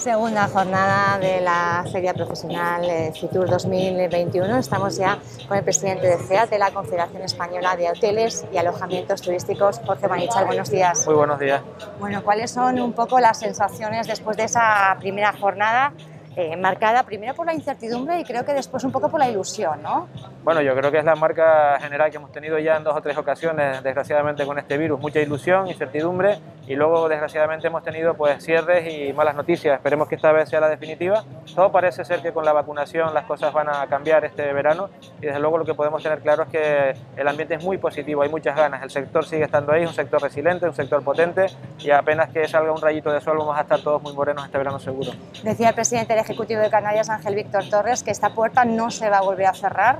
Segunda jornada de la Feria Profesional eh, Fitur 2021. Estamos ya con el presidente de CEAT, de la Confederación Española de Hoteles y Alojamientos Turísticos, Jorge Manichal. Buenos días. Muy buenos días. Bueno, ¿cuáles son un poco las sensaciones después de esa primera jornada? Eh, marcada primero por la incertidumbre y creo que después un poco por la ilusión, ¿no? Bueno, yo creo que es la marca general que hemos tenido ya en dos o tres ocasiones, desgraciadamente con este virus, mucha ilusión, incertidumbre y luego desgraciadamente hemos tenido pues cierres y malas noticias. Esperemos que esta vez sea la definitiva. Todo parece ser que con la vacunación las cosas van a cambiar este verano y desde luego lo que podemos tener claro es que el ambiente es muy positivo, hay muchas ganas, el sector sigue estando ahí, es un sector resiliente, un sector potente y apenas que salga un rayito de sol vamos a estar todos muy morenos este verano seguro. Decía el presidente Ejecutivo de Canarias, Ángel Víctor Torres, que esta puerta no se va a volver a cerrar.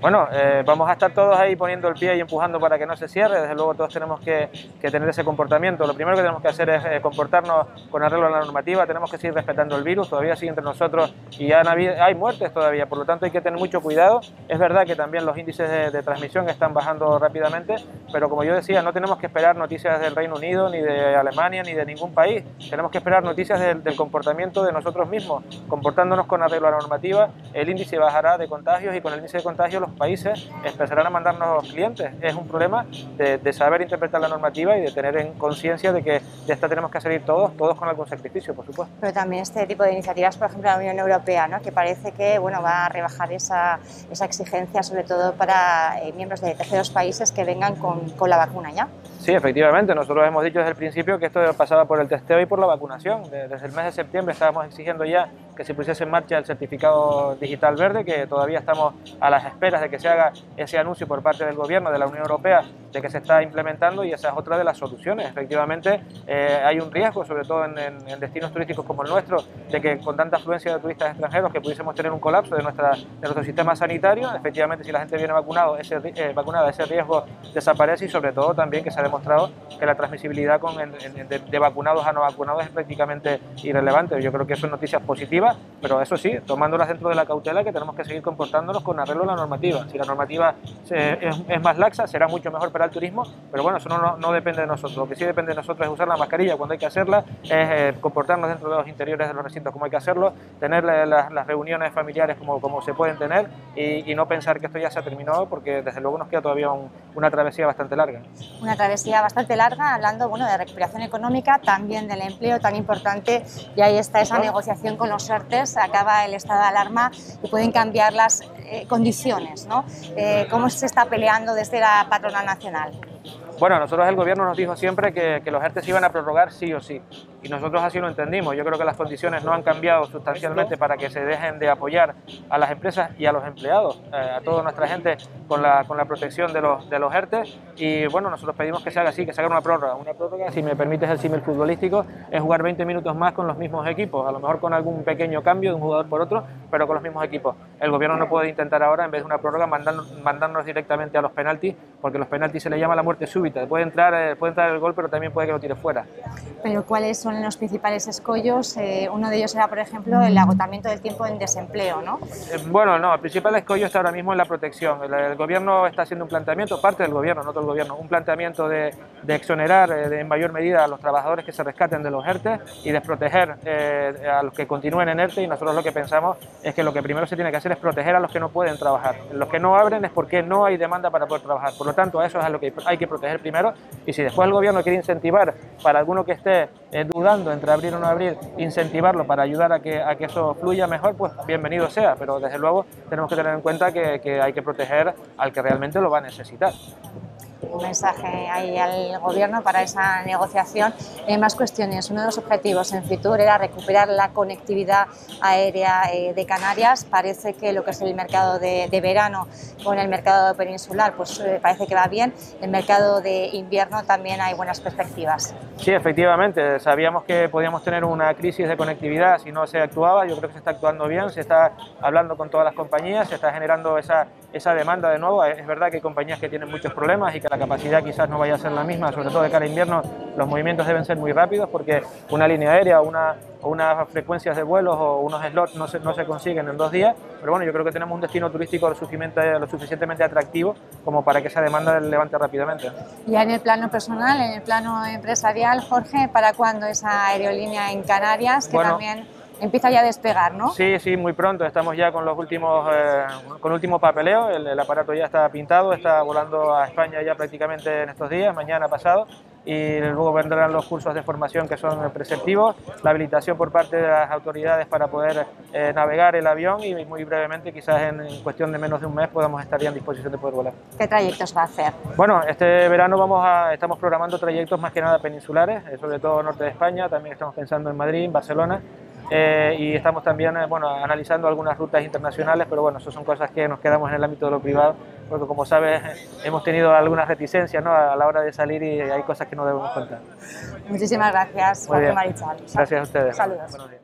Bueno, eh, vamos a estar todos ahí poniendo el pie y empujando para que no se cierre. Desde luego todos tenemos que, tener ese comportamiento. Lo primero que tenemos que hacer es eh, comportarnos con arreglo a la normativa. Tenemos que seguir respetando el virus. Todavía sigue entre nosotros y hay muertes todavía. Por lo tanto hay que tener mucho cuidado. Es verdad que también los índices de, transmisión están bajando rápidamente, pero como yo decía, no tenemos que esperar noticias del Reino Unido, ni de Alemania, ni de ningún país. Tenemos que esperar noticias del, del comportamiento de nosotros mismos. Comportándonos con arreglo a la normativa, el índice bajará de contagios y con el índice de contagios países empezarán a mandarnos clientes. Es un problema de, saber interpretar la normativa y de tener en conciencia de que de esta tenemos que salir todos, todos con algún sacrificio, por supuesto. Pero también este tipo de iniciativas, por ejemplo, la Unión Europea, ¿no? que parece que bueno, va a rebajar esa, esa exigencia, sobre todo para eh, miembros de terceros países que vengan con, con la vacuna ya. Sí, efectivamente. Nosotros hemos dicho desde el principio que esto pasaba por el testeo y por la vacunación. Desde el mes de septiembre estábamos exigiendo ya que se pusiese en marcha el certificado digital verde, que todavía estamos a las esperas de que se haga ese anuncio por parte del Gobierno de la Unión Europea de que se está implementando y esa es otra de las soluciones. Efectivamente, eh, hay un riesgo, sobre todo en, destinos turísticos como el nuestro, de que con tanta afluencia de turistas extranjeros que pudiésemos tener un colapso de, nuestra, de nuestro sistema sanitario. Efectivamente, si la gente viene vacunado, ese, eh, vacunada, ese riesgo desaparece y sobre todo también que se ha demostrado que la transmisibilidad con, de, de, vacunados a no vacunados es prácticamente irrelevante. Yo creo que son noticias positivas pero eso sí, tomándolas dentro de la cautela que tenemos que seguir comportándonos con arreglo a la normativa. Si la normativa es, más laxa, será mucho mejor para el turismo, pero bueno, eso no, no, depende de nosotros. Lo que sí depende de nosotros es usar la mascarilla cuando hay que hacerla, es eh, comportarnos dentro de los interiores de los recintos como hay que hacerlo, tener las, reuniones familiares como, como se pueden tener y, no pensar que esto ya se ha terminado porque desde luego nos queda todavía una travesía bastante larga. Una travesía bastante larga, hablando bueno, de recuperación económica, también del empleo tan importante y ahí está esa negociación con los acaba el estado de alarma y pueden cambiar las eh, condiciones. ¿no? Eh, ¿Cómo se está peleando desde la patronal nacional? Bueno, nosotros el gobierno nos dijo siempre que, los ERTE se iban a prorrogar sí o sí, y nosotros así lo entendimos. Yo creo que las condiciones no han cambiado sustancialmente para que se dejen de apoyar a las empresas y a los empleados, eh, a toda nuestra gente con la, con la protección de los, de los ERTE. Y bueno, nosotros pedimos que se haga así, que se haga una prórroga. Una prórroga, si me permites el símil futbolístico, es jugar 20 minutos más con los mismos equipos, a lo mejor con algún pequeño cambio de un jugador por otro, pero con los mismos equipos. El gobierno no puede intentar ahora, en vez de una prórroga, mandarnos directamente a los penaltis, porque los penaltis se le llama la muerte súbita Puede entrar, eh, puede entrar el gol, pero también puede que lo tire fuera. Pero ¿cuáles son los principales escollos? Eh, uno de ellos era, por ejemplo, el agotamiento del tiempo en desempleo, ¿no? Eh, bueno, no, el principal escollo está ahora mismo en la protección. El, gobierno está haciendo un planteamiento, parte del gobierno, no todo el gobierno, un planteamiento de, exonerar en mayor medida a los trabajadores que se rescaten de los ERTE y desproteger a los que continúen en ERTE y nosotros lo que pensamos es que lo que primero se tiene que hacer es proteger a los que no pueden trabajar. Los que no abren es porque no hay demanda para poder trabajar. Por lo tanto, a eso es a lo que hay que proteger primero y si después el gobierno quiere incentivar para alguno que esté eh, dudando entre abrir o no abrir, incentivarlo para ayudar a que, a que eso fluya mejor, pues bienvenido sea, pero desde luego tenemos que tener en cuenta que, que hay que proteger al que realmente lo va a necesitar un mensaje ahí al gobierno para esa negociación. Hay más cuestiones. Uno de los objetivos en Fitur era recuperar la conectividad aérea eh, de Canarias. Parece que lo que es el mercado de, verano con el mercado peninsular, pues eh, parece que va bien. El mercado de invierno también hay buenas perspectivas. Sí, efectivamente. Sabíamos que podíamos tener una crisis de conectividad si no se actuaba. Yo creo que se está actuando bien, se está hablando con todas las compañías, se está generando esa, esa demanda de nuevo. Es verdad que hay compañías que tienen muchos problemas y que La capacidad quizás no vaya a ser la misma, sobre todo de cara a invierno, los movimientos deben ser muy rápidos porque una línea aérea, una, unas frecuencias de vuelos o unos slots no se, no se consiguen en dos días, pero bueno, yo creo que tenemos un destino turístico lo suficientemente, lo suficientemente atractivo como para que esa demanda levante rápidamente. Y en el plano personal, en el plano empresarial, Jorge, ¿para cuándo esa aerolínea en Canarias que también empieza ya a despegar, ¿no? Sí, sí, muy pronto. Estamos ya con los últimos, eh, con último papeleo. El, aparato ya está pintado, está volando a España ya prácticamente en estos días, mañana pasado. Y luego vendrán los cursos de formación que son preceptivos, la habilitación por parte de las autoridades para poder eh, navegar el avión y muy brevemente, quizás en, cuestión de menos de un mes, podamos estar ya en disposición de poder volar. ¿Qué trayectos va a hacer? Bueno, este verano vamos a, estamos programando trayectos más que nada peninsulares, eh, sobre todo norte de España, también estamos pensando en Madrid, en Barcelona eh, y estamos también eh, bueno, analizando algunas rutas internacionales, pero bueno, eso son cosas que nos quedamos en el ámbito de lo privado, porque como sabes, hemos tenido algunas reticencias ¿no? a la hora de salir y hay cosas que no debemos contar. Muchísimas gracias, Jorge Marichal. Gracias a ustedes. Saludos.